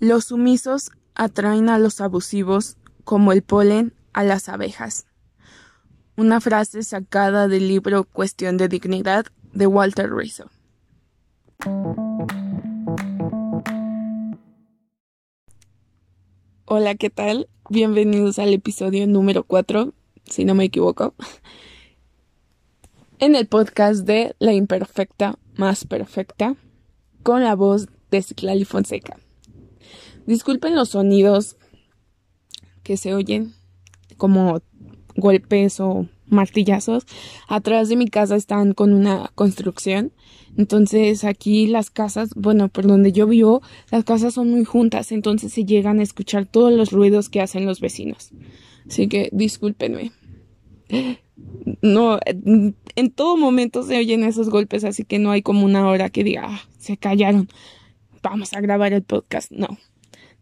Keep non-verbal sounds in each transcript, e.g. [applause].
Los sumisos atraen a los abusivos como el polen a las abejas. Una frase sacada del libro Cuestión de Dignidad de Walter Rizzo. Hola, ¿qué tal? Bienvenidos al episodio número 4, si no me equivoco, en el podcast de La Imperfecta Más Perfecta, con la voz de Ciclali Fonseca. Disculpen los sonidos que se oyen como golpes o martillazos. Atrás de mi casa están con una construcción. Entonces aquí las casas, bueno, por donde yo vivo, las casas son muy juntas, entonces se llegan a escuchar todos los ruidos que hacen los vecinos. Así que discúlpenme. No, en todo momento se oyen esos golpes, así que no hay como una hora que diga, ah, se callaron, vamos a grabar el podcast. No,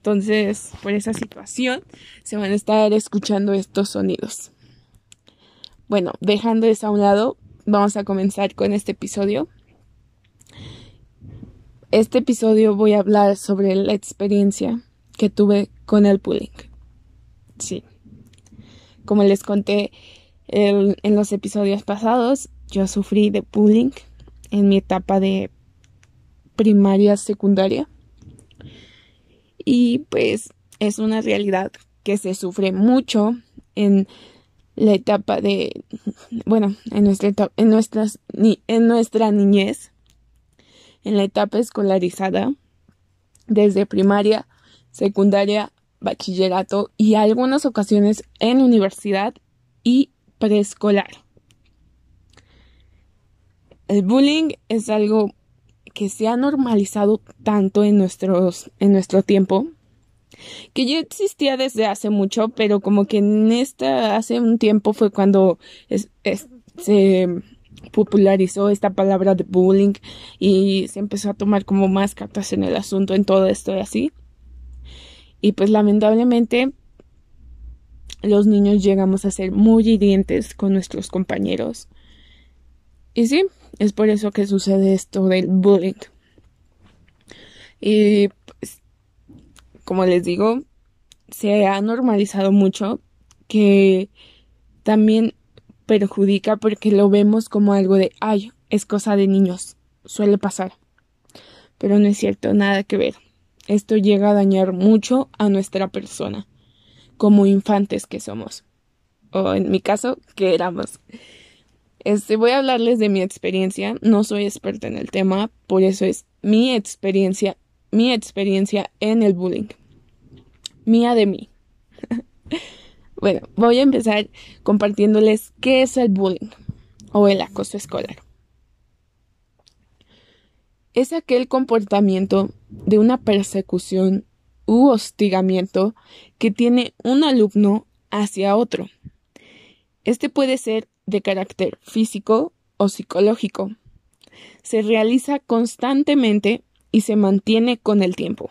entonces, por esa situación, se van a estar escuchando estos sonidos. Bueno, dejando eso a un lado, vamos a comenzar con este episodio. Este episodio voy a hablar sobre la experiencia que tuve con el bullying. Sí. Como les conté en los episodios pasados, yo sufrí de bullying en mi etapa de primaria secundaria y pues es una realidad que se sufre mucho en la etapa de bueno en nuestra en nuestras en nuestra niñez en la etapa escolarizada desde primaria secundaria bachillerato y algunas ocasiones en universidad y preescolar. El bullying es algo que se ha normalizado tanto en nuestros en nuestro tiempo que ya existía desde hace mucho, pero como que en esta hace un tiempo fue cuando se popularizó esta palabra de bullying y se empezó a tomar como más cartas en el asunto en todo esto y así. Y pues lamentablemente los niños llegamos a ser muy hirientes con nuestros compañeros. Y sí, es por eso que sucede esto del bullying. Y pues, como les digo, se ha normalizado mucho que también perjudica porque lo vemos como algo de, ay, es cosa de niños, suele pasar. Pero no es cierto, nada que ver. Esto llega a dañar mucho a nuestra persona, como infantes que somos. O en mi caso, que éramos. Este, voy a hablarles de mi experiencia. No soy experta en el tema, por eso es mi experiencia, mi experiencia en el bullying. Mía de mí. [laughs] bueno, voy a empezar compartiéndoles qué es el bullying o el acoso escolar. Es aquel comportamiento de una persecución u hostigamiento que tiene un alumno hacia otro. Este puede ser de carácter físico o psicológico. Se realiza constantemente y se mantiene con el tiempo.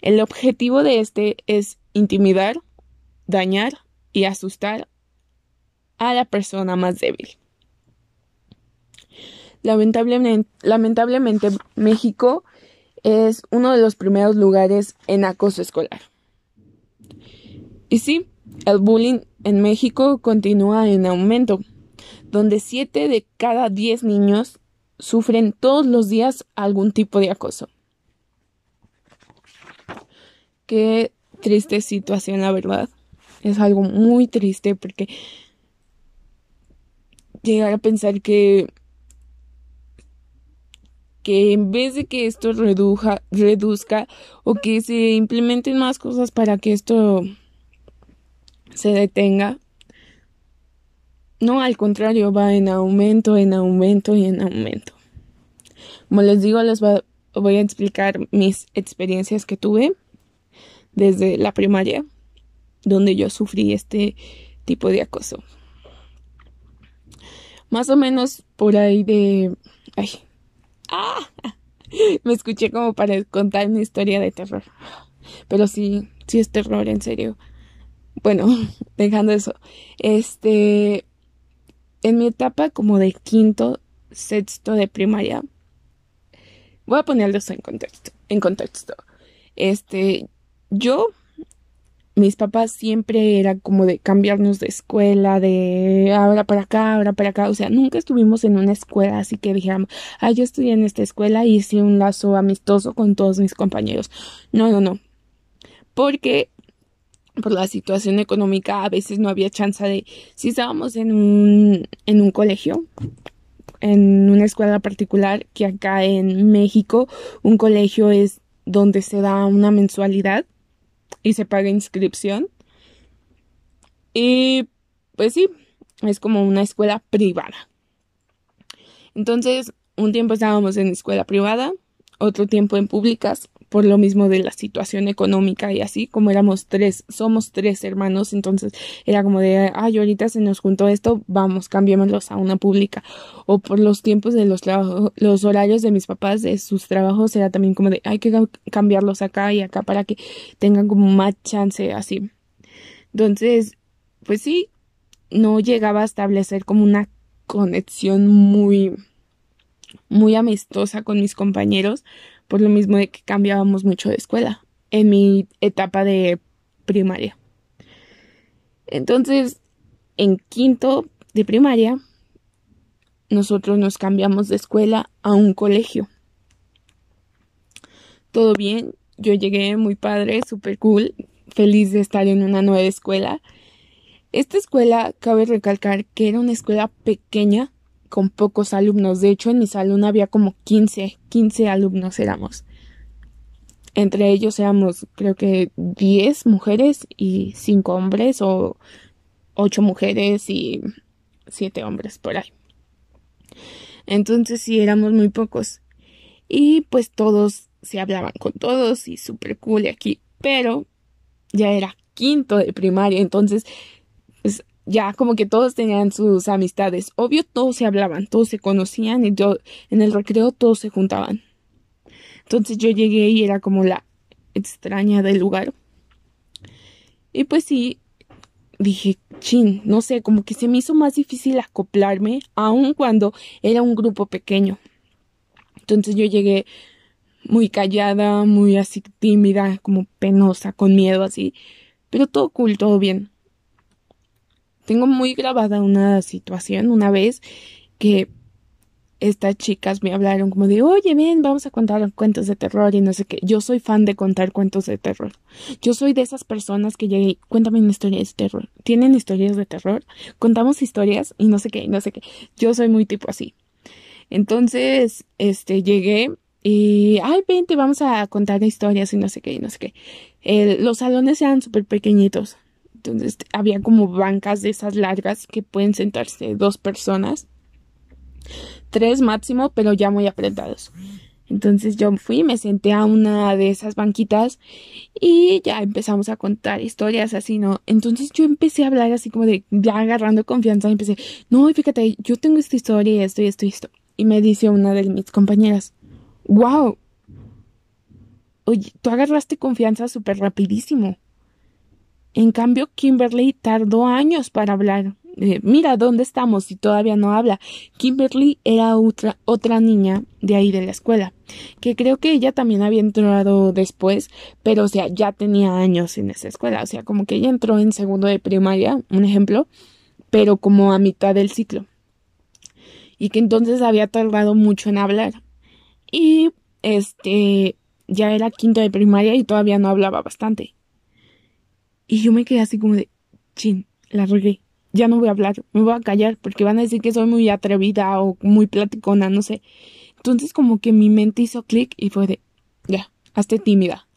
El objetivo de este es intimidar, dañar y asustar a la persona más débil. Lamentablemente, lamentablemente, México es uno de los primeros lugares en acoso escolar. Y sí, el bullying en México continúa en aumento, donde 7 de cada 10 niños sufren todos los días algún tipo de acoso. Qué triste situación, la verdad. Es algo muy triste porque llegar a pensar que que en vez de que esto reduja, reduzca o que se implementen más cosas para que esto se detenga. No, al contrario, va en aumento, en aumento y en aumento. Como les digo, les voy a explicar mis experiencias que tuve desde la primaria, donde yo sufrí este tipo de acoso. Más o menos por ahí de... Ay. ¡Ah! [laughs] Me escuché como para contar una historia de terror. Pero sí, sí es terror, en serio. Bueno, [laughs] dejando eso. Este, en mi etapa como de quinto, sexto de primaria, voy a ponerlos en contexto. En contexto. Este, yo mis papás siempre era como de cambiarnos de escuela, de ahora para acá, ahora para acá, o sea, nunca estuvimos en una escuela así que dijéramos, ah, yo estudié en esta escuela y hice un lazo amistoso con todos mis compañeros. No, no, no. Porque por la situación económica a veces no había chance de, si estábamos en un, en un colegio, en una escuela particular, que acá en México un colegio es donde se da una mensualidad y se paga inscripción. Y pues sí, es como una escuela privada. Entonces, un tiempo estábamos en escuela privada, otro tiempo en públicas, por lo mismo de la situación económica y así, como éramos tres, somos tres hermanos, entonces era como de, ay, ahorita se nos juntó esto, vamos, cambiémoslos a una pública. O por los tiempos de los trabajos, los horarios de mis papás, de sus trabajos, era también como de, hay que cambiarlos acá y acá para que tengan como más chance así. Entonces, pues sí, no llegaba a establecer como una conexión muy, muy amistosa con mis compañeros, por lo mismo de que cambiábamos mucho de escuela en mi etapa de primaria. Entonces, en quinto de primaria, nosotros nos cambiamos de escuela a un colegio. Todo bien, yo llegué muy padre, súper cool, feliz de estar en una nueva escuela. Esta escuela, cabe recalcar que era una escuela pequeña, con pocos alumnos. De hecho, en mi salón había como 15, 15 alumnos éramos. Entre ellos éramos, creo que 10 mujeres y 5 hombres, o 8 mujeres y 7 hombres por ahí. Entonces sí, éramos muy pocos. Y pues todos se hablaban con todos y súper cool aquí. Pero ya era quinto de primaria, entonces pues ya como que todos tenían sus amistades. Obvio, todos se hablaban, todos se conocían y yo, en el recreo todos se juntaban. Entonces yo llegué y era como la extraña del lugar. Y pues sí, dije, chin, no sé, como que se me hizo más difícil acoplarme, aun cuando era un grupo pequeño. Entonces yo llegué muy callada, muy así tímida, como penosa, con miedo así. Pero todo cool, todo bien. Tengo muy grabada una situación una vez que estas chicas me hablaron como de, oye, ven, vamos a contar cuentos de terror y no sé qué. Yo soy fan de contar cuentos de terror. Yo soy de esas personas que llegué, cuéntame una historia de terror. ¿Tienen historias de terror? Contamos historias y no sé qué, no sé qué. Yo soy muy tipo así. Entonces, este, llegué y, ay, vente, vamos a contar historias y no sé qué, y no sé qué. los salones eran súper pequeñitos. Entonces había como bancas de esas largas que pueden sentarse dos personas. Tres máximo, pero ya muy apretados. Entonces yo fui, me senté a una de esas banquitas y ya empezamos a contar historias así, ¿no? Entonces yo empecé a hablar así como de ya agarrando confianza y empecé, no, fíjate, yo tengo esta historia y esto y esto y esto. Y me dice una de mis compañeras, wow, oye, tú agarraste confianza súper rapidísimo. En cambio, Kimberly tardó años para hablar. Eh, mira dónde estamos y todavía no habla. Kimberly era otra, otra niña de ahí de la escuela, que creo que ella también había entrado después, pero o sea, ya tenía años en esa escuela, o sea, como que ella entró en segundo de primaria, un ejemplo, pero como a mitad del ciclo. Y que entonces había tardado mucho en hablar. Y este ya era quinto de primaria y todavía no hablaba bastante. Y yo me quedé así como de, chin, la regué. Ya no voy a hablar, me voy a callar porque van a decir que soy muy atrevida o muy platicona, no sé. Entonces como que mi mente hizo clic y fue de, ya, hazte tímida.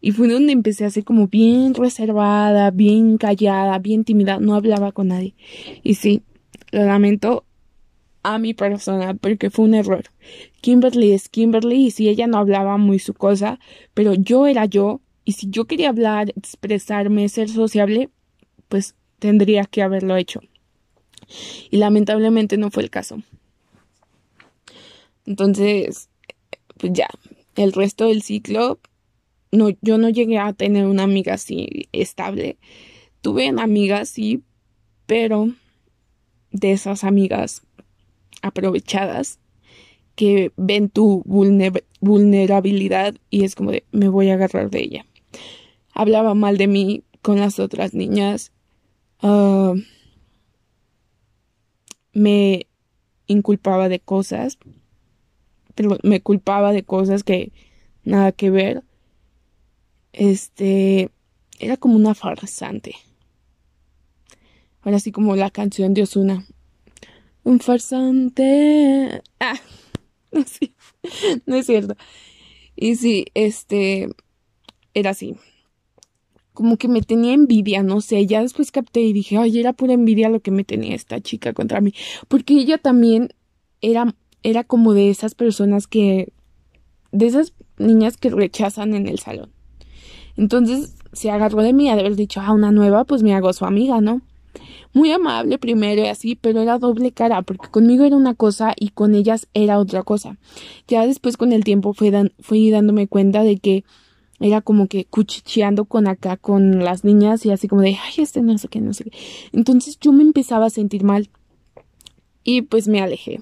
Y fue donde empecé a ser como bien reservada, bien callada, bien tímida, no hablaba con nadie. Y sí, lo lamento a mi persona porque fue un error. Kimberly es Kimberly y si ella no hablaba muy su cosa, pero yo era yo y si yo quería hablar, expresarme, ser sociable, pues tendría que haberlo hecho. Y lamentablemente no fue el caso. Entonces, pues ya, el resto del ciclo, no, yo no llegué a tener una amiga así estable. Tuve una amiga sí, pero de esas amigas aprovechadas que ven tu vulnerabilidad y es como de me voy a agarrar de ella. Hablaba mal de mí con las otras niñas. Ah, me inculpaba de cosas, pero me culpaba de cosas que nada que ver. Este era como una farsante. Ahora sí como la canción de Osuna. Un farsante. Ah, [laughs] no, [laughs] no es cierto. Y sí, este era así. Como que me tenía envidia, no sé, ya después capté y dije, ay, era pura envidia lo que me tenía esta chica contra mí. Porque ella también era, era como de esas personas que, de esas niñas que rechazan en el salón. Entonces se agarró de mí, de haber dicho, ah, una nueva, pues me hago su amiga, ¿no? Muy amable primero y así, pero era doble cara, porque conmigo era una cosa y con ellas era otra cosa. Ya después con el tiempo fui dándome cuenta de que era como que cuchicheando con acá con las niñas y así como de, ay, este no sé qué, no sé qué. Entonces yo me empezaba a sentir mal y pues me alejé.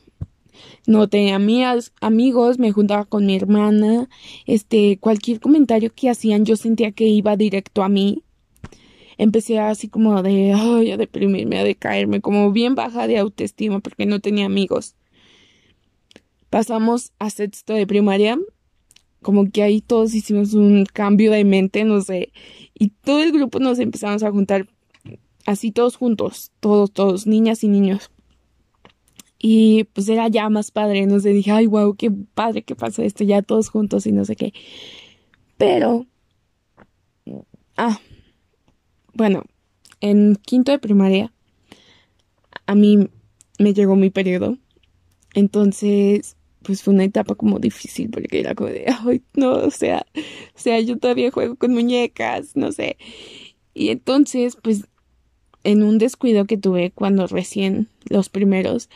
No tenía amigos, me juntaba con mi hermana, este, cualquier comentario que hacían yo sentía que iba directo a mí empecé así como de, ay, a deprimirme, a decaerme, como bien baja de autoestima porque no tenía amigos. Pasamos a sexto de primaria, como que ahí todos hicimos un cambio de mente, no sé, y todo el grupo nos empezamos a juntar así todos juntos, todos, todos, niñas y niños. Y pues era ya más padre, no sé, dije, ay, wow, qué padre que pasa esto, ya todos juntos y no sé qué. Pero, ah, bueno, en quinto de primaria a mí me llegó mi periodo. Entonces, pues fue una etapa como difícil porque era como de, ay, no, o sea, o sea, yo todavía juego con muñecas, no sé. Y entonces, pues, en un descuido que tuve cuando recién los primeros,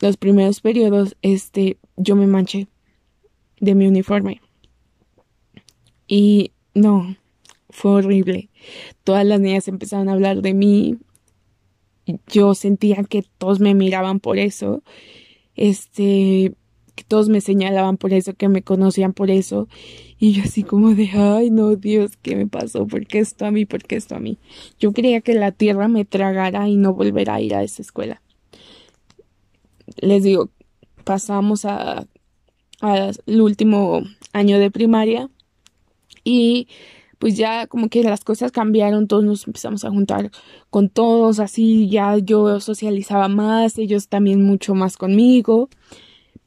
los primeros periodos, este, yo me manché de mi uniforme. Y no, fue horrible. Todas las niñas empezaron a hablar de mí. Yo sentía que todos me miraban por eso. Este, que todos me señalaban por eso, que me conocían por eso. Y yo así como de, ay, no, Dios, ¿qué me pasó? ¿Por qué esto a mí? ¿Por qué esto a mí? Yo creía que la tierra me tragara y no volver a ir a esa escuela. Les digo, pasamos a, al último año de primaria y pues ya como que las cosas cambiaron, todos nos empezamos a juntar con todos, así ya yo socializaba más, ellos también mucho más conmigo.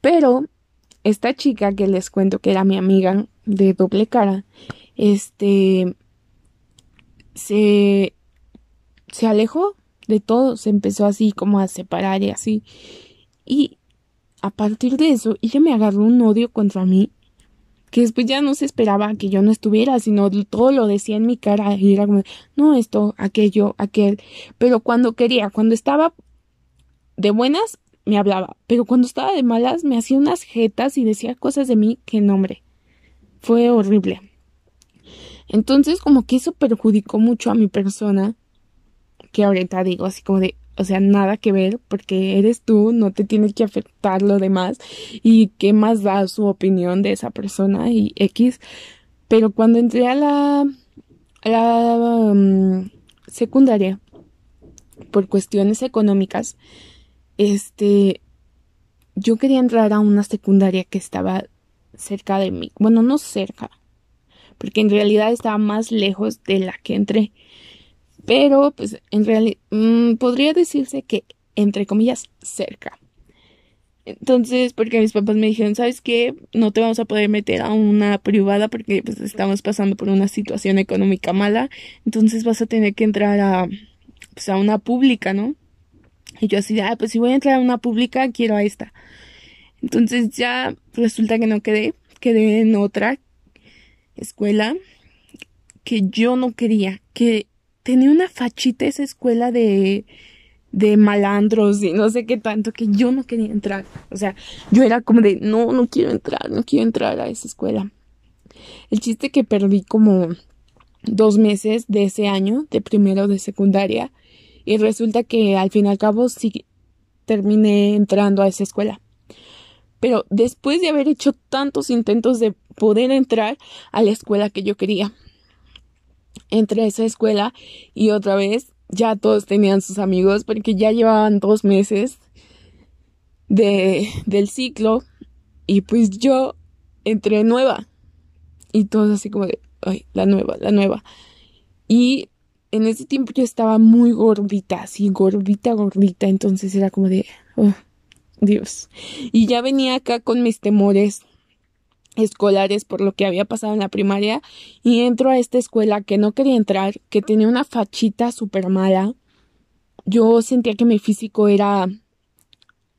Pero esta chica que les cuento que era mi amiga de doble cara, este se se alejó de todo, se empezó así como a separar y así. Y a partir de eso, ella me agarró un odio contra mí que después ya no se esperaba que yo no estuviera, sino todo lo decía en mi cara y era como, no, esto, aquello, aquel. Pero cuando quería, cuando estaba de buenas, me hablaba, pero cuando estaba de malas, me hacía unas jetas y decía cosas de mí que no, hombre, fue horrible. Entonces, como que eso perjudicó mucho a mi persona, que ahorita digo así como de, o sea, nada que ver, porque eres tú, no te tiene que afectar lo demás y qué más da su opinión de esa persona y X. Pero cuando entré a la, um, secundaria, por cuestiones económicas, este, yo quería entrar a una secundaria que estaba cerca de mí. Bueno, no cerca, porque en realidad estaba más lejos de la que entré pero pues en realidad mm, podría decirse que entre comillas cerca. Entonces, porque mis papás me dijeron, ¿sabes qué? No te vamos a poder meter a una privada porque pues estamos pasando por una situación económica mala, entonces vas a tener que entrar a pues a una pública, ¿no? Y yo así, ah, pues si voy a entrar a una pública, quiero a esta. Entonces ya resulta que no quedé, quedé en otra escuela que yo no quería, que tenía una fachita esa escuela de, de malandros y no sé qué tanto que yo no quería entrar. O sea, yo era como de, no, no quiero entrar, no quiero entrar a esa escuela. El chiste que perdí como dos meses de ese año, de primero de secundaria, y resulta que al fin y al cabo sí terminé entrando a esa escuela. pero después de haber hecho tantos intentos de poder entrar a la escuela que yo quería. Entré a esa escuela y otra vez ya todos tenían sus amigos porque ya llevaban dos meses de, del ciclo y pues yo entré nueva y todos así como de, ay, la nueva, la nueva. Y en ese tiempo yo estaba muy gordita, así gordita, gordita, entonces era como de, oh, Dios. Y ya venía acá con mis temores escolares por lo que había pasado en la primaria y entro a esta escuela que no quería entrar, que tenía una fachita súper mala. Yo sentía que mi físico era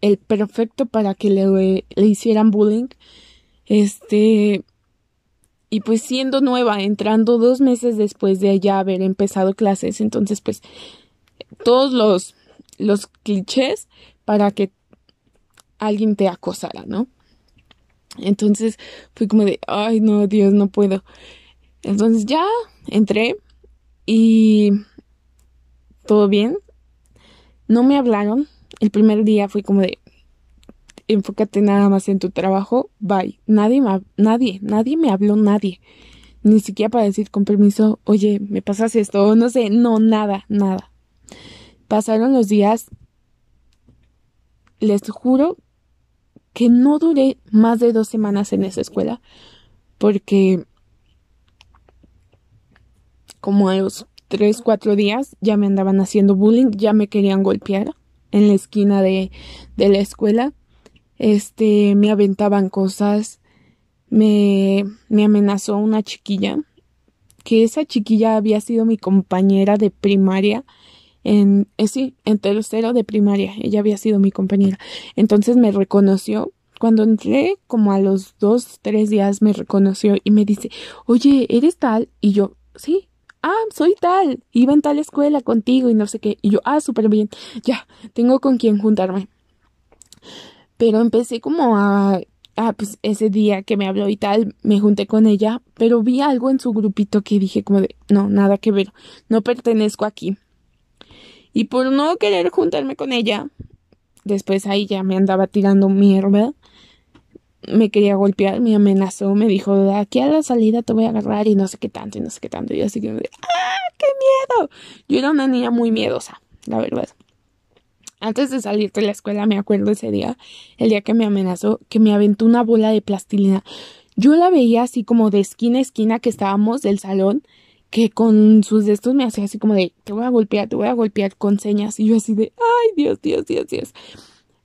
el perfecto para que le, le hicieran bullying. Este, y pues siendo nueva, entrando dos meses después de ya haber empezado clases, entonces pues todos los, los clichés para que alguien te acosara, ¿no? Entonces fui como de, ay no, Dios, no puedo. Entonces ya entré y todo bien. No me hablaron. El primer día fui como de, enfócate nada más en tu trabajo, bye. Nadie me, nadie, nadie me habló, nadie. Ni siquiera para decir con permiso, oye, me pasas esto, no sé, no, nada, nada. Pasaron los días, les juro que no duré más de dos semanas en esa escuela porque como a los tres, cuatro días ya me andaban haciendo bullying, ya me querían golpear en la esquina de, de la escuela. Este, me aventaban cosas, me, me amenazó una chiquilla, que esa chiquilla había sido mi compañera de primaria en, eh, sí, en tercero de primaria, ella había sido mi compañera. Entonces me reconoció. Cuando entré, como a los dos, tres días, me reconoció y me dice, oye, ¿eres tal? Y yo, sí, ah, soy tal, iba en tal escuela contigo y no sé qué. Y yo, ah, súper bien, ya, tengo con quién juntarme. Pero empecé como a, ah, pues ese día que me habló y tal, me junté con ella, pero vi algo en su grupito que dije como de, no, nada que ver, no pertenezco aquí. Y por no querer juntarme con ella, después ahí ya me andaba tirando mierda. Me quería golpear, me amenazó, me dijo, aquí a la salida te voy a agarrar y no sé qué tanto y no sé qué tanto. Y así que, ¡ah, qué miedo! Yo era una niña muy miedosa, la verdad. Antes de salir de la escuela, me acuerdo ese día, el día que me amenazó, que me aventó una bola de plastilina. Yo la veía así como de esquina a esquina que estábamos del salón que con sus de estos me hacía así como de, te voy a golpear, te voy a golpear con señas. Y yo así de, ay, Dios, Dios, Dios, Dios.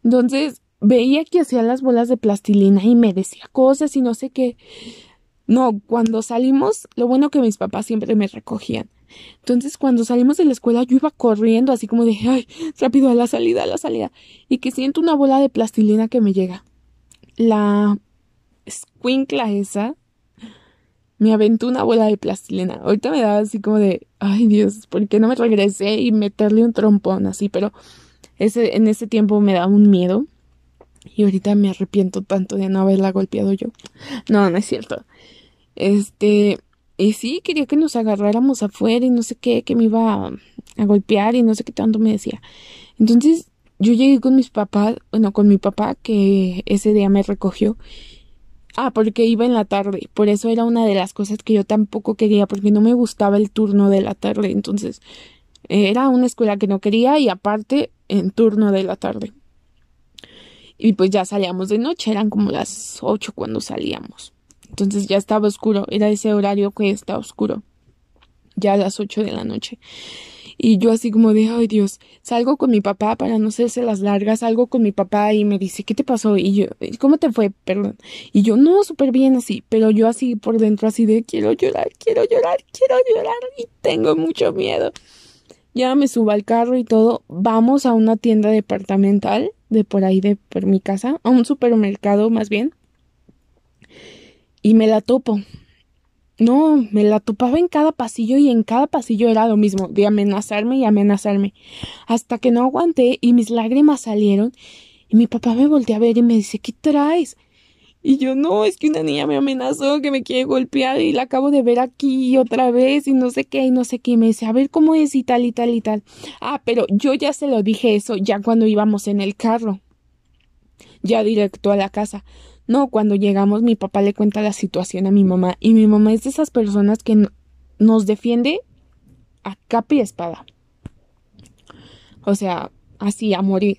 Entonces veía que hacía las bolas de plastilina y me decía cosas y no sé qué. No, cuando salimos, lo bueno que mis papás siempre me recogían. Entonces, cuando salimos de la escuela, yo iba corriendo así como de, ay, rápido a la salida, a la salida. Y que siento una bola de plastilina que me llega. La escuincla esa me aventó una bola de plastilina. Ahorita me daba así como de, ay Dios, ¿por qué no me regresé y meterle un trompón así? Pero ese, en ese tiempo me daba un miedo. Y ahorita me arrepiento tanto de no haberla golpeado yo. No, no es cierto. Este, y sí, quería que nos agarráramos afuera y no sé qué, que me iba a, a golpear y no sé qué tanto me decía. Entonces, yo llegué con mis papás, bueno, con mi papá que ese día me recogió Ah, porque iba en la tarde. Por eso era una de las cosas que yo tampoco quería, porque no me gustaba el turno de la tarde. Entonces, era una escuela que no quería y aparte en turno de la tarde. Y pues ya salíamos de noche, eran como las ocho cuando salíamos. Entonces ya estaba oscuro, era ese horario que estaba oscuro. Ya a las ocho de la noche. Y yo así como de, ay Dios, salgo con mi papá para no hacerse las largas, salgo con mi papá y me dice, ¿qué te pasó? Y yo, ¿cómo te fue? Perdón. Y yo, no, súper bien así, pero yo así por dentro así de, quiero llorar, quiero llorar, quiero llorar y tengo mucho miedo. Ya me subo al carro y todo, vamos a una tienda departamental de por ahí de por mi casa, a un supermercado más bien. Y me la topo. No, me la topaba en cada pasillo y en cada pasillo era lo mismo, de amenazarme y amenazarme. Hasta que no aguanté y mis lágrimas salieron y mi papá me volteó a ver y me dice, ¿qué traes? Y yo, no, es que una niña me amenazó que me quiere golpear y la acabo de ver aquí otra vez y no sé qué y no sé qué. Y me dice, a ver cómo es y tal y tal y tal. Ah, pero yo ya se lo dije eso ya cuando íbamos en el carro. ya directo a la casa. No, cuando llegamos mi papá le cuenta la situación a mi mamá y mi mamá es de esas personas que nos defiende a capa y espada. O sea, así a morir.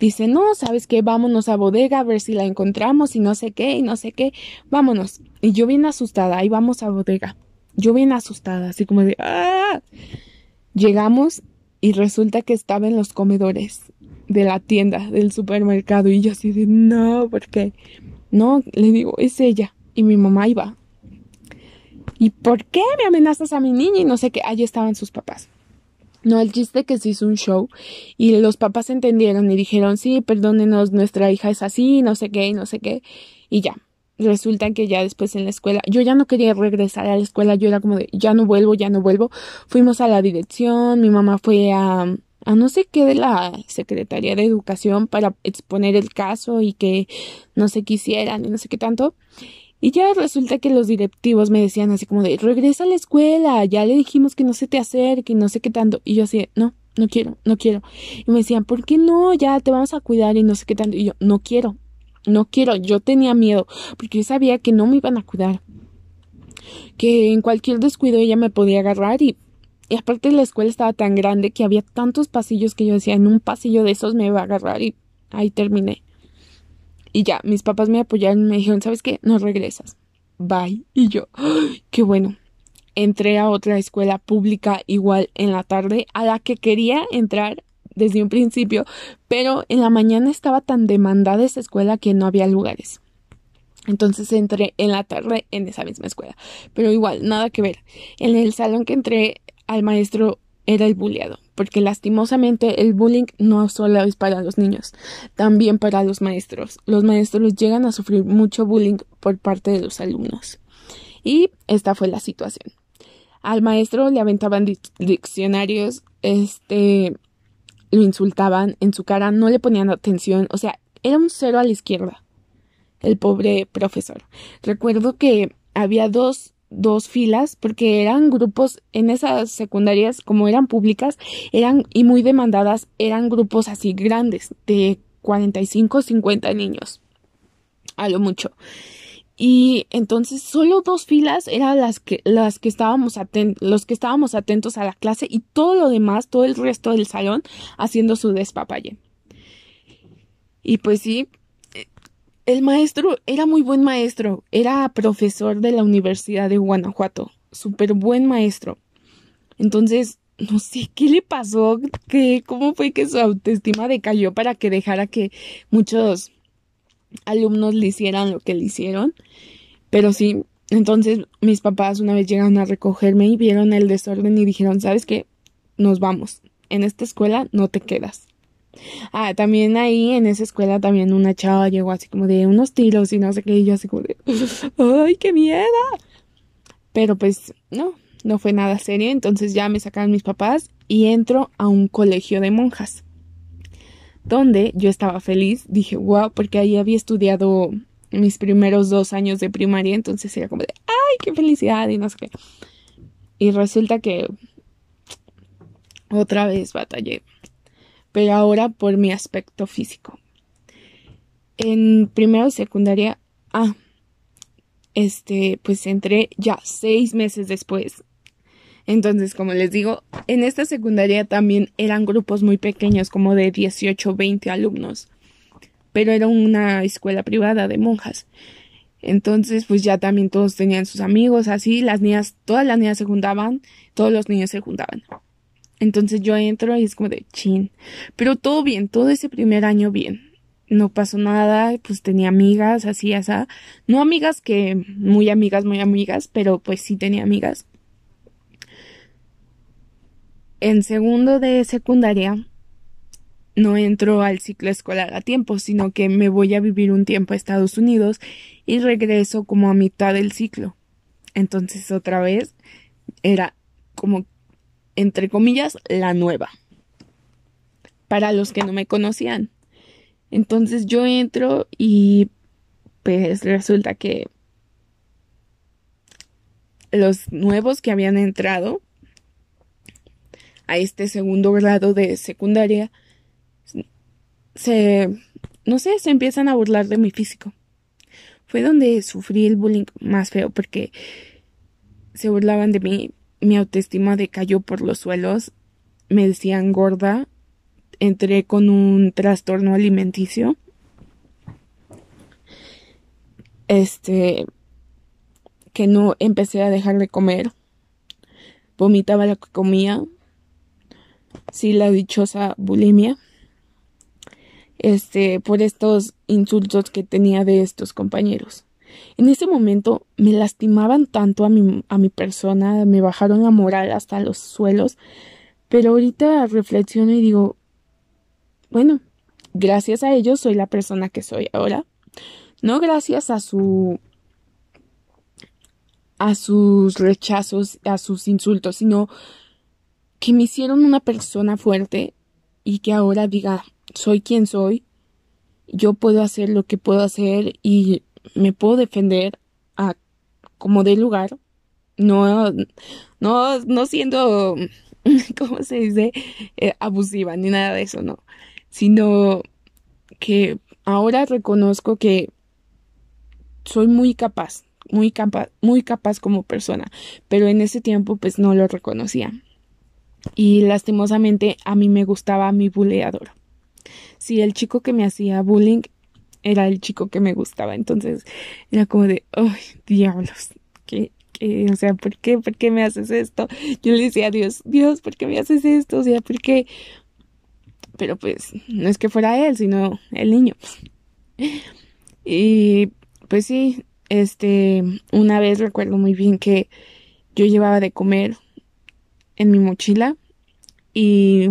Dice, no, ¿sabes qué? Vámonos a bodega a ver si la encontramos y no sé qué y no sé qué. Vámonos. Y yo bien asustada, ahí vamos a bodega. Yo bien asustada, así como de, ¡ah! Llegamos y resulta que estaba en los comedores de la tienda, del supermercado. Y yo así de, no, porque no, le digo, es ella. Y mi mamá iba. ¿Y por qué me amenazas a mi niña? Y no sé qué, allí estaban sus papás. No, el chiste que se hizo un show y los papás entendieron y dijeron, sí, perdónenos, nuestra hija es así, no sé qué, y no sé qué. Y ya, resulta que ya después en la escuela, yo ya no quería regresar a la escuela, yo era como de, ya no vuelvo, ya no vuelvo. Fuimos a la dirección, mi mamá fue a, a no sé qué de la Secretaría de Educación para exponer el caso y que no se quisieran y no sé qué tanto. Y ya resulta que los directivos me decían así como de, regresa a la escuela, ya le dijimos que no se te acerque, no sé qué tanto. Y yo así, no, no quiero, no quiero. Y me decían, ¿por qué no? Ya te vamos a cuidar y no sé qué tanto. Y yo, no quiero, no quiero. Yo tenía miedo porque yo sabía que no me iban a cuidar. Que en cualquier descuido ella me podía agarrar y, y aparte la escuela estaba tan grande que había tantos pasillos que yo decía, en un pasillo de esos me iba a agarrar y ahí terminé. Y ya, mis papás me apoyaron y me dijeron, ¿sabes qué? No regresas. Bye. Y yo, qué bueno. Entré a otra escuela pública igual en la tarde, a la que quería entrar desde un principio, pero en la mañana estaba tan demandada esa escuela que no había lugares. Entonces entré en la tarde en esa misma escuela. Pero igual, nada que ver. En el salón que entré al maestro era el bulleado, porque lastimosamente el bullying no solo es para los niños, también para los maestros. Los maestros llegan a sufrir mucho bullying por parte de los alumnos. Y esta fue la situación. Al maestro le aventaban diccionarios, este, lo insultaban en su cara, no le ponían atención, o sea, era un cero a la izquierda. El pobre profesor. Recuerdo que había dos dos filas porque eran grupos en esas secundarias como eran públicas eran y muy demandadas eran grupos así grandes de 45 50 niños a lo mucho. Y entonces solo dos filas eran las que las que estábamos atentos los que estábamos atentos a la clase y todo lo demás todo el resto del salón haciendo su despapalle. Y pues sí el maestro era muy buen maestro, era profesor de la Universidad de Guanajuato, súper buen maestro. Entonces, no sé qué le pasó, que, cómo fue que su autoestima decayó para que dejara que muchos alumnos le hicieran lo que le hicieron. Pero sí, entonces mis papás una vez llegaron a recogerme y vieron el desorden y dijeron, ¿sabes qué? Nos vamos. En esta escuela no te quedas. Ah, también ahí en esa escuela también una chava llegó así como de unos tiros y no sé qué, y yo así como de, [laughs] ¡ay, qué miedo! Pero pues no, no fue nada serio, entonces ya me sacaron mis papás y entro a un colegio de monjas, donde yo estaba feliz, dije, wow, porque ahí había estudiado mis primeros dos años de primaria, entonces era como de, ¡ay, qué felicidad! y no sé qué. Y resulta que otra vez batallé pero ahora por mi aspecto físico. En primero y secundaria, ah, este, pues entré ya seis meses después. Entonces, como les digo, en esta secundaria también eran grupos muy pequeños, como de 18, 20 alumnos, pero era una escuela privada de monjas. Entonces, pues ya también todos tenían sus amigos, así, las niñas, todas las niñas se juntaban, todos los niños se juntaban. Entonces yo entro y es como de chin. Pero todo bien, todo ese primer año bien. No pasó nada, pues tenía amigas, así, así. No amigas que, muy amigas, muy amigas, pero pues sí tenía amigas. En segundo de secundaria, no entro al ciclo escolar a tiempo, sino que me voy a vivir un tiempo a Estados Unidos y regreso como a mitad del ciclo. Entonces otra vez era como entre comillas, la nueva. Para los que no me conocían. Entonces yo entro y pues resulta que los nuevos que habían entrado a este segundo grado de secundaria se no sé, se empiezan a burlar de mi físico. Fue donde sufrí el bullying más feo porque se burlaban de mí, mi autoestima decayó por los suelos, me decían gorda, entré con un trastorno alimenticio. Este que no empecé a dejar de comer. Vomitaba lo que comía. Sí, la dichosa bulimia este, por estos insultos que tenía de estos compañeros. En ese momento me lastimaban tanto a mi, a mi persona, me bajaron la moral hasta los suelos, pero ahorita reflexiono y digo, bueno, gracias a ellos soy la persona que soy ahora, no gracias a su a sus rechazos, a sus insultos, sino que me hicieron una persona fuerte y que ahora diga, soy quien soy, yo puedo hacer lo que puedo hacer y me puedo defender a como de lugar, no, no, no siendo, [laughs] ¿cómo se dice? Eh, abusiva ni nada de eso, no, sino que ahora reconozco que soy muy capaz, muy capaz, muy capaz como persona, pero en ese tiempo pues no lo reconocía. Y lastimosamente a mí me gustaba mi buleador si el chico que me hacía bullying era el chico que me gustaba. Entonces era como de, ¡ay, diablos! ¿Qué, qué? O sea, ¿por qué? ¿Por qué me haces esto? Yo le decía a Dios, Dios, ¿por qué me haces esto? O sea, ¿por qué? Pero pues no es que fuera él, sino el niño. Y pues sí, este, una vez recuerdo muy bien que yo llevaba de comer en mi mochila y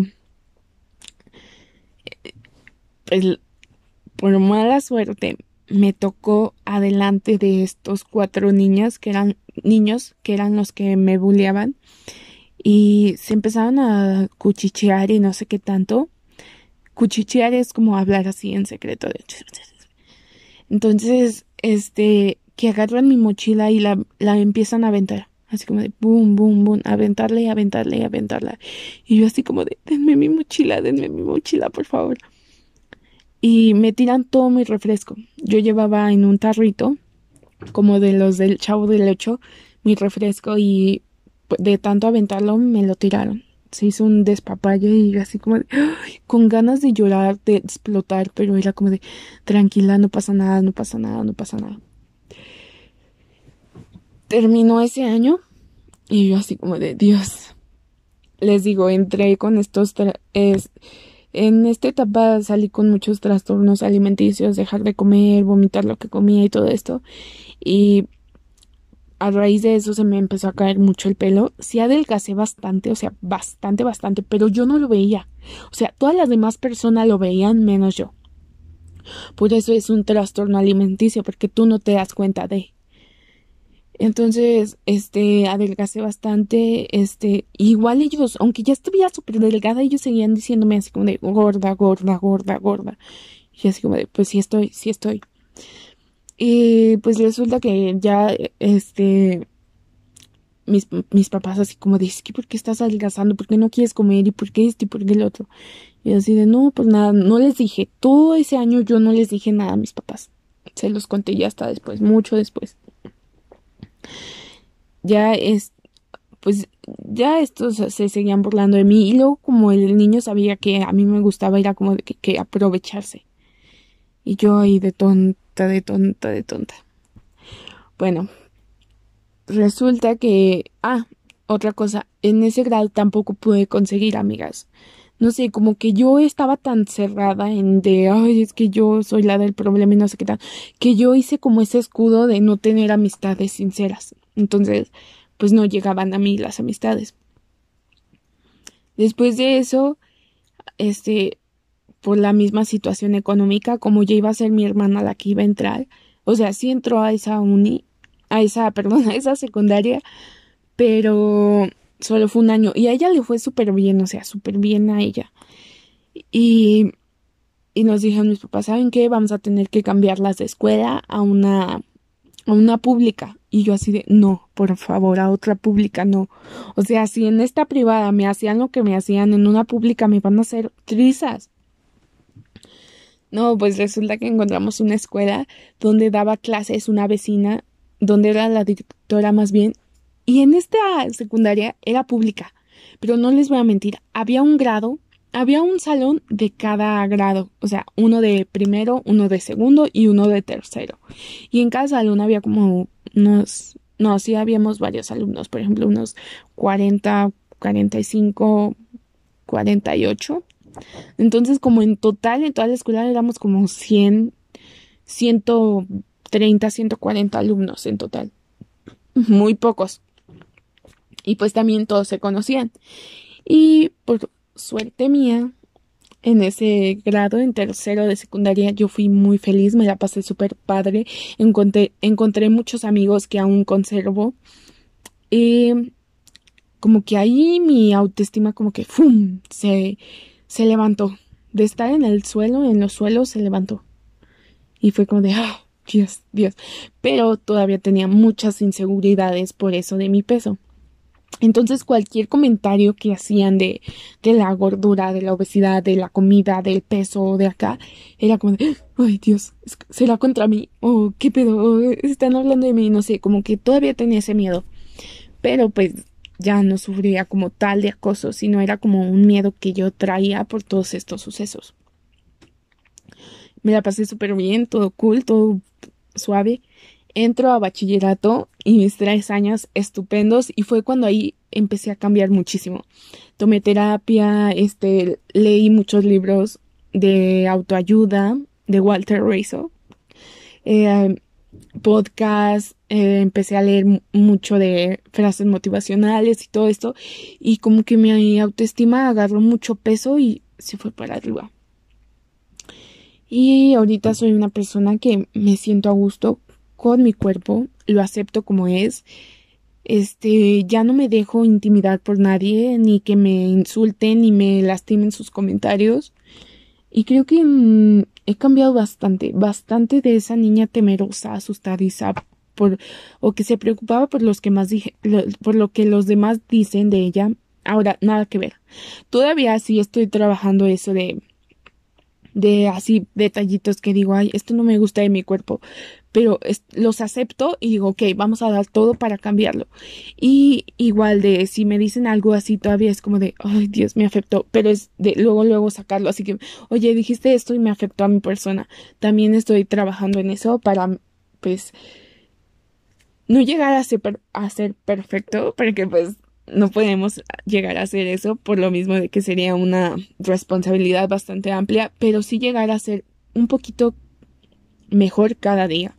por mala suerte me tocó adelante de estos cuatro niñas que eran niños que eran los que me bulleaban y se empezaron a cuchichear y no sé qué tanto. Cuchichear es como hablar así en secreto. De... Entonces, este, que agarran mi mochila y la, la empiezan a aventar. Así como de boom, boom, boom, aventarle, aventarle, aventarla. Y yo así como de, denme mi mochila, denme mi mochila, por favor y me tiran todo mi refresco. Yo llevaba en un tarrito, como de los del chavo del lecho, mi refresco y de tanto aventarlo me lo tiraron. Se hizo un despapalle y así como de, con ganas de llorar, de explotar, pero era como de tranquila, no pasa nada, no pasa nada, no pasa nada. Terminó ese año y yo así como de Dios. Les digo, entré con estos en esta etapa salí con muchos trastornos alimenticios, dejar de comer, vomitar lo que comía y todo esto. Y a raíz de eso se me empezó a caer mucho el pelo. Sí adelgacé bastante, o sea, bastante, bastante, pero yo no lo veía. O sea, todas las demás personas lo veían menos yo. Por eso es un trastorno alimenticio, porque tú no te das cuenta de. Entonces, este, adelgacé bastante, este, igual ellos, aunque ya estuviera súper delgada, ellos seguían diciéndome así como de gorda, gorda, gorda, gorda. Y así como de, pues sí estoy, sí estoy. Y pues resulta que ya, este, mis, mis papás así como de, es que ¿por qué estás adelgazando? ¿Por qué no quieres comer? ¿Y por qué este? ¿Y por qué el otro? Y así de, no, pues nada, no les dije, todo ese año yo no les dije nada a mis papás. Se los conté ya hasta después, mucho después ya es, pues ya estos se seguían burlando de mí y luego como el niño sabía que a mí me gustaba era como de que, aprovecharse y yo ahí de tonta, de tonta, de tonta. Bueno, resulta que, ah, otra cosa, en ese grado tampoco pude conseguir amigas. No sé, como que yo estaba tan cerrada en de, ay, es que yo soy la del problema y no sé qué tal, que yo hice como ese escudo de no tener amistades sinceras. Entonces, pues no llegaban a mí las amistades. Después de eso, este, por la misma situación económica, como ya iba a ser mi hermana la que iba a entrar, o sea, sí entró a esa uni, a esa, [laughs] perdón, a esa secundaria, pero solo fue un año y a ella le fue súper bien, o sea, súper bien a ella. Y, y nos dijeron mis papás, ¿saben qué? Vamos a tener que cambiarlas de escuela a una a una pública. Y yo así de, no, por favor, a otra pública no. O sea, si en esta privada me hacían lo que me hacían, en una pública me van a hacer trizas. No, pues resulta que encontramos una escuela donde daba clases una vecina, donde era la directora más bien, y en esta secundaria era pública. Pero no les voy a mentir, había un grado, había un salón de cada grado, o sea, uno de primero, uno de segundo y uno de tercero. Y en cada salón había como unos, no, sí habíamos varios alumnos, por ejemplo, unos 40, 45, 48. Entonces, como en total, en toda la escuela éramos como 100, 130, 140 alumnos en total. Muy pocos. Y pues también todos se conocían. Y por suerte mía, en ese grado, en tercero de secundaria, yo fui muy feliz, me la pasé súper padre. Encontré, encontré muchos amigos que aún conservo. Y como que ahí mi autoestima como que ¡fum! se se levantó. De estar en el suelo, en los suelos, se levantó. Y fue como de, ah, Dios, Dios. Pero todavía tenía muchas inseguridades por eso de mi peso. Entonces cualquier comentario que hacían de, de la gordura, de la obesidad, de la comida, del peso de acá, era como de, ay Dios, será contra mí, o qué pedo, están hablando de mí, no sé, como que todavía tenía ese miedo. Pero pues ya no sufría como tal de acoso, sino era como un miedo que yo traía por todos estos sucesos. Me la pasé súper bien, todo cool, todo suave. Entro a bachillerato y mis tres años estupendos y fue cuando ahí empecé a cambiar muchísimo. Tomé terapia, este, leí muchos libros de autoayuda de Walter Rizzo. Eh, podcast, eh, empecé a leer mucho de frases motivacionales y todo esto, y como que mi autoestima agarró mucho peso y se fue para arriba. Y ahorita soy una persona que me siento a gusto con mi cuerpo, lo acepto como es. Este, ya no me dejo intimidar por nadie, ni que me insulten, ni me lastimen sus comentarios. Y creo que mm, he cambiado bastante, bastante de esa niña temerosa, asustadiza por o que se preocupaba por los que más dije, por lo que los demás dicen de ella. Ahora nada que ver. Todavía sí estoy trabajando eso de de así detallitos que digo, ay, esto no me gusta de mi cuerpo, pero los acepto y digo, ok, vamos a dar todo para cambiarlo. Y igual de si me dicen algo así, todavía es como de, ay, Dios, me afectó, pero es de luego, luego sacarlo. Así que, oye, dijiste esto y me afectó a mi persona. También estoy trabajando en eso para, pues, no llegar a ser, a ser perfecto, porque pues no podemos llegar a hacer eso por lo mismo de que sería una responsabilidad bastante amplia, pero sí llegar a ser un poquito mejor cada día.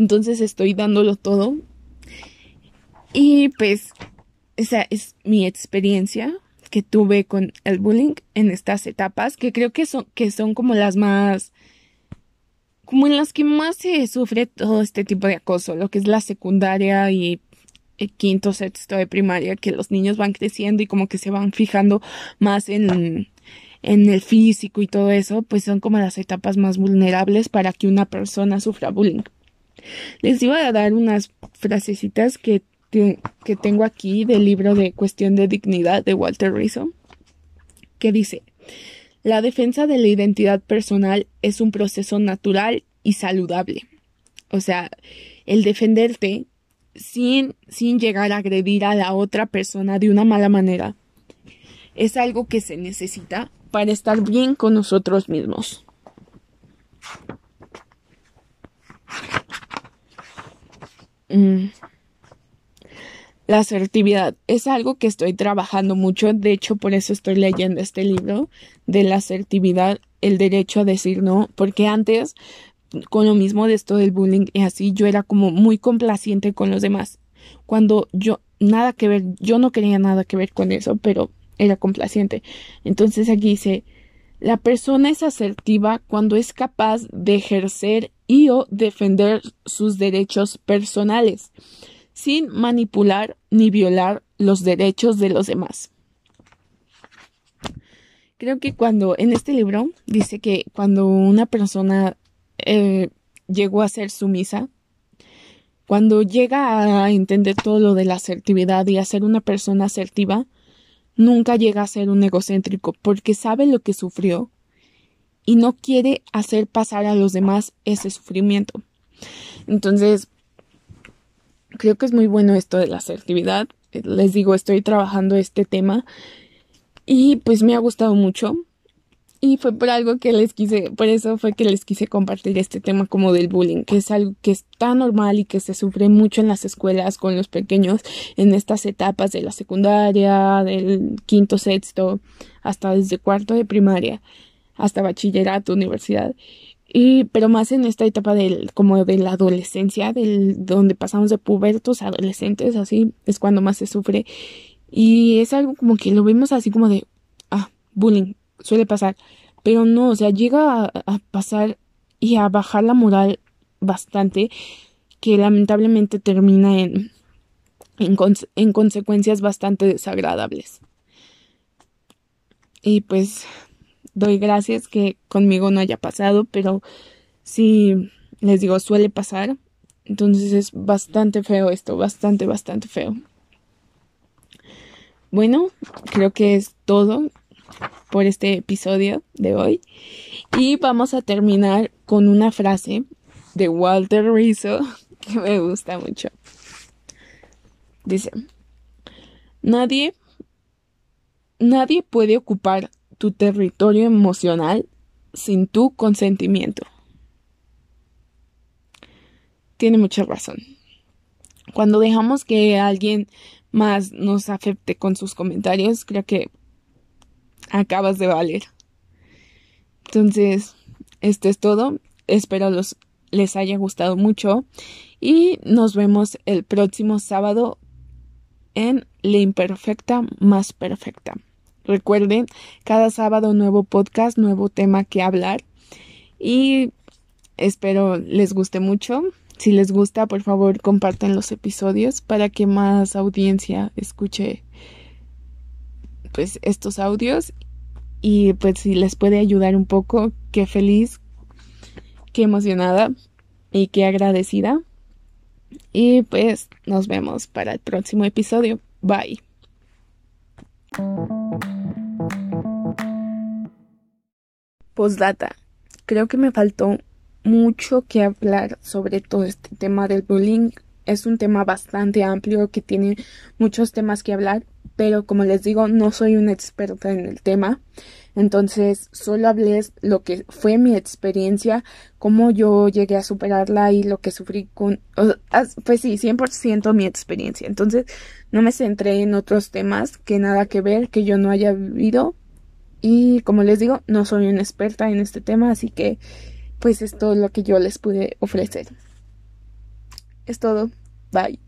Entonces estoy dándolo todo. Y pues esa es mi experiencia que tuve con el bullying en estas etapas, que creo que son, que son como las más, como en las que más se sufre todo este tipo de acoso, lo que es la secundaria y el quinto, sexto de primaria, que los niños van creciendo y como que se van fijando más en, en el físico y todo eso, pues son como las etapas más vulnerables para que una persona sufra bullying. Les iba a dar unas frasecitas que, que tengo aquí del libro de Cuestión de Dignidad de Walter Rizzo, que dice, la defensa de la identidad personal es un proceso natural y saludable. O sea, el defenderte sin, sin llegar a agredir a la otra persona de una mala manera es algo que se necesita para estar bien con nosotros mismos. Mm. La asertividad es algo que estoy trabajando mucho, de hecho por eso estoy leyendo este libro de la asertividad, el derecho a decir no, porque antes con lo mismo de esto del bullying y así yo era como muy complaciente con los demás, cuando yo nada que ver, yo no quería nada que ver con eso, pero era complaciente. Entonces aquí dice, la persona es asertiva cuando es capaz de ejercer y o defender sus derechos personales, sin manipular ni violar los derechos de los demás. Creo que cuando en este libro dice que cuando una persona eh, llegó a ser sumisa, cuando llega a entender todo lo de la asertividad y a ser una persona asertiva, nunca llega a ser un egocéntrico porque sabe lo que sufrió y no quiere hacer pasar a los demás ese sufrimiento. Entonces, creo que es muy bueno esto de la asertividad. Les digo, estoy trabajando este tema y pues me ha gustado mucho. Y fue por algo que les quise, por eso fue que les quise compartir este tema como del bullying, que es algo que está normal y que se sufre mucho en las escuelas con los pequeños en estas etapas de la secundaria, del quinto, sexto, hasta desde cuarto de primaria, hasta bachillerato, universidad. Y, pero más en esta etapa del, como de la adolescencia, del, donde pasamos de pubertos a adolescentes, así, es cuando más se sufre. Y es algo como que lo vemos así como de, ah, bullying, suele pasar. Pero no, o sea, llega a, pasar y a bajar la moral bastante, que lamentablemente termina en, en, en consecuencias bastante desagradables. Y pues doy gracias que conmigo no haya pasado, pero sí les digo, suele pasar. Entonces es bastante feo esto, bastante, bastante feo. Bueno, creo que es todo por este episodio de hoy. Y vamos a terminar con una frase de Walter Rizzo [laughs] que me gusta mucho. Dice, nadie, nadie puede ocupar tu territorio emocional sin tu consentimiento. Tiene mucha razón. Cuando dejamos que alguien más nos afecte con sus comentarios, creo que acabas de valer. Entonces, esto es todo. Espero los, les haya gustado mucho y nos vemos el próximo sábado en La Imperfecta más Perfecta. Recuerden, cada sábado nuevo podcast, nuevo tema que hablar. Y espero les guste mucho. Si les gusta, por favor, compartan los episodios para que más audiencia escuche pues estos audios y pues si les puede ayudar un poco, qué feliz, qué emocionada y qué agradecida. Y pues nos vemos para el próximo episodio. Bye. Postdata. Creo que me faltó mucho que hablar sobre todo este tema del bullying. Es un tema bastante amplio que tiene muchos temas que hablar, pero como les digo, no soy una experta en el tema. Entonces, solo hablé lo que fue mi experiencia, cómo yo llegué a superarla y lo que sufrí con, pues sí, 100% mi experiencia. Entonces, no me centré en otros temas que nada que ver, que yo no haya vivido. Y como les digo, no soy una experta en este tema, así que pues es todo lo que yo les pude ofrecer. Es todo. Bye.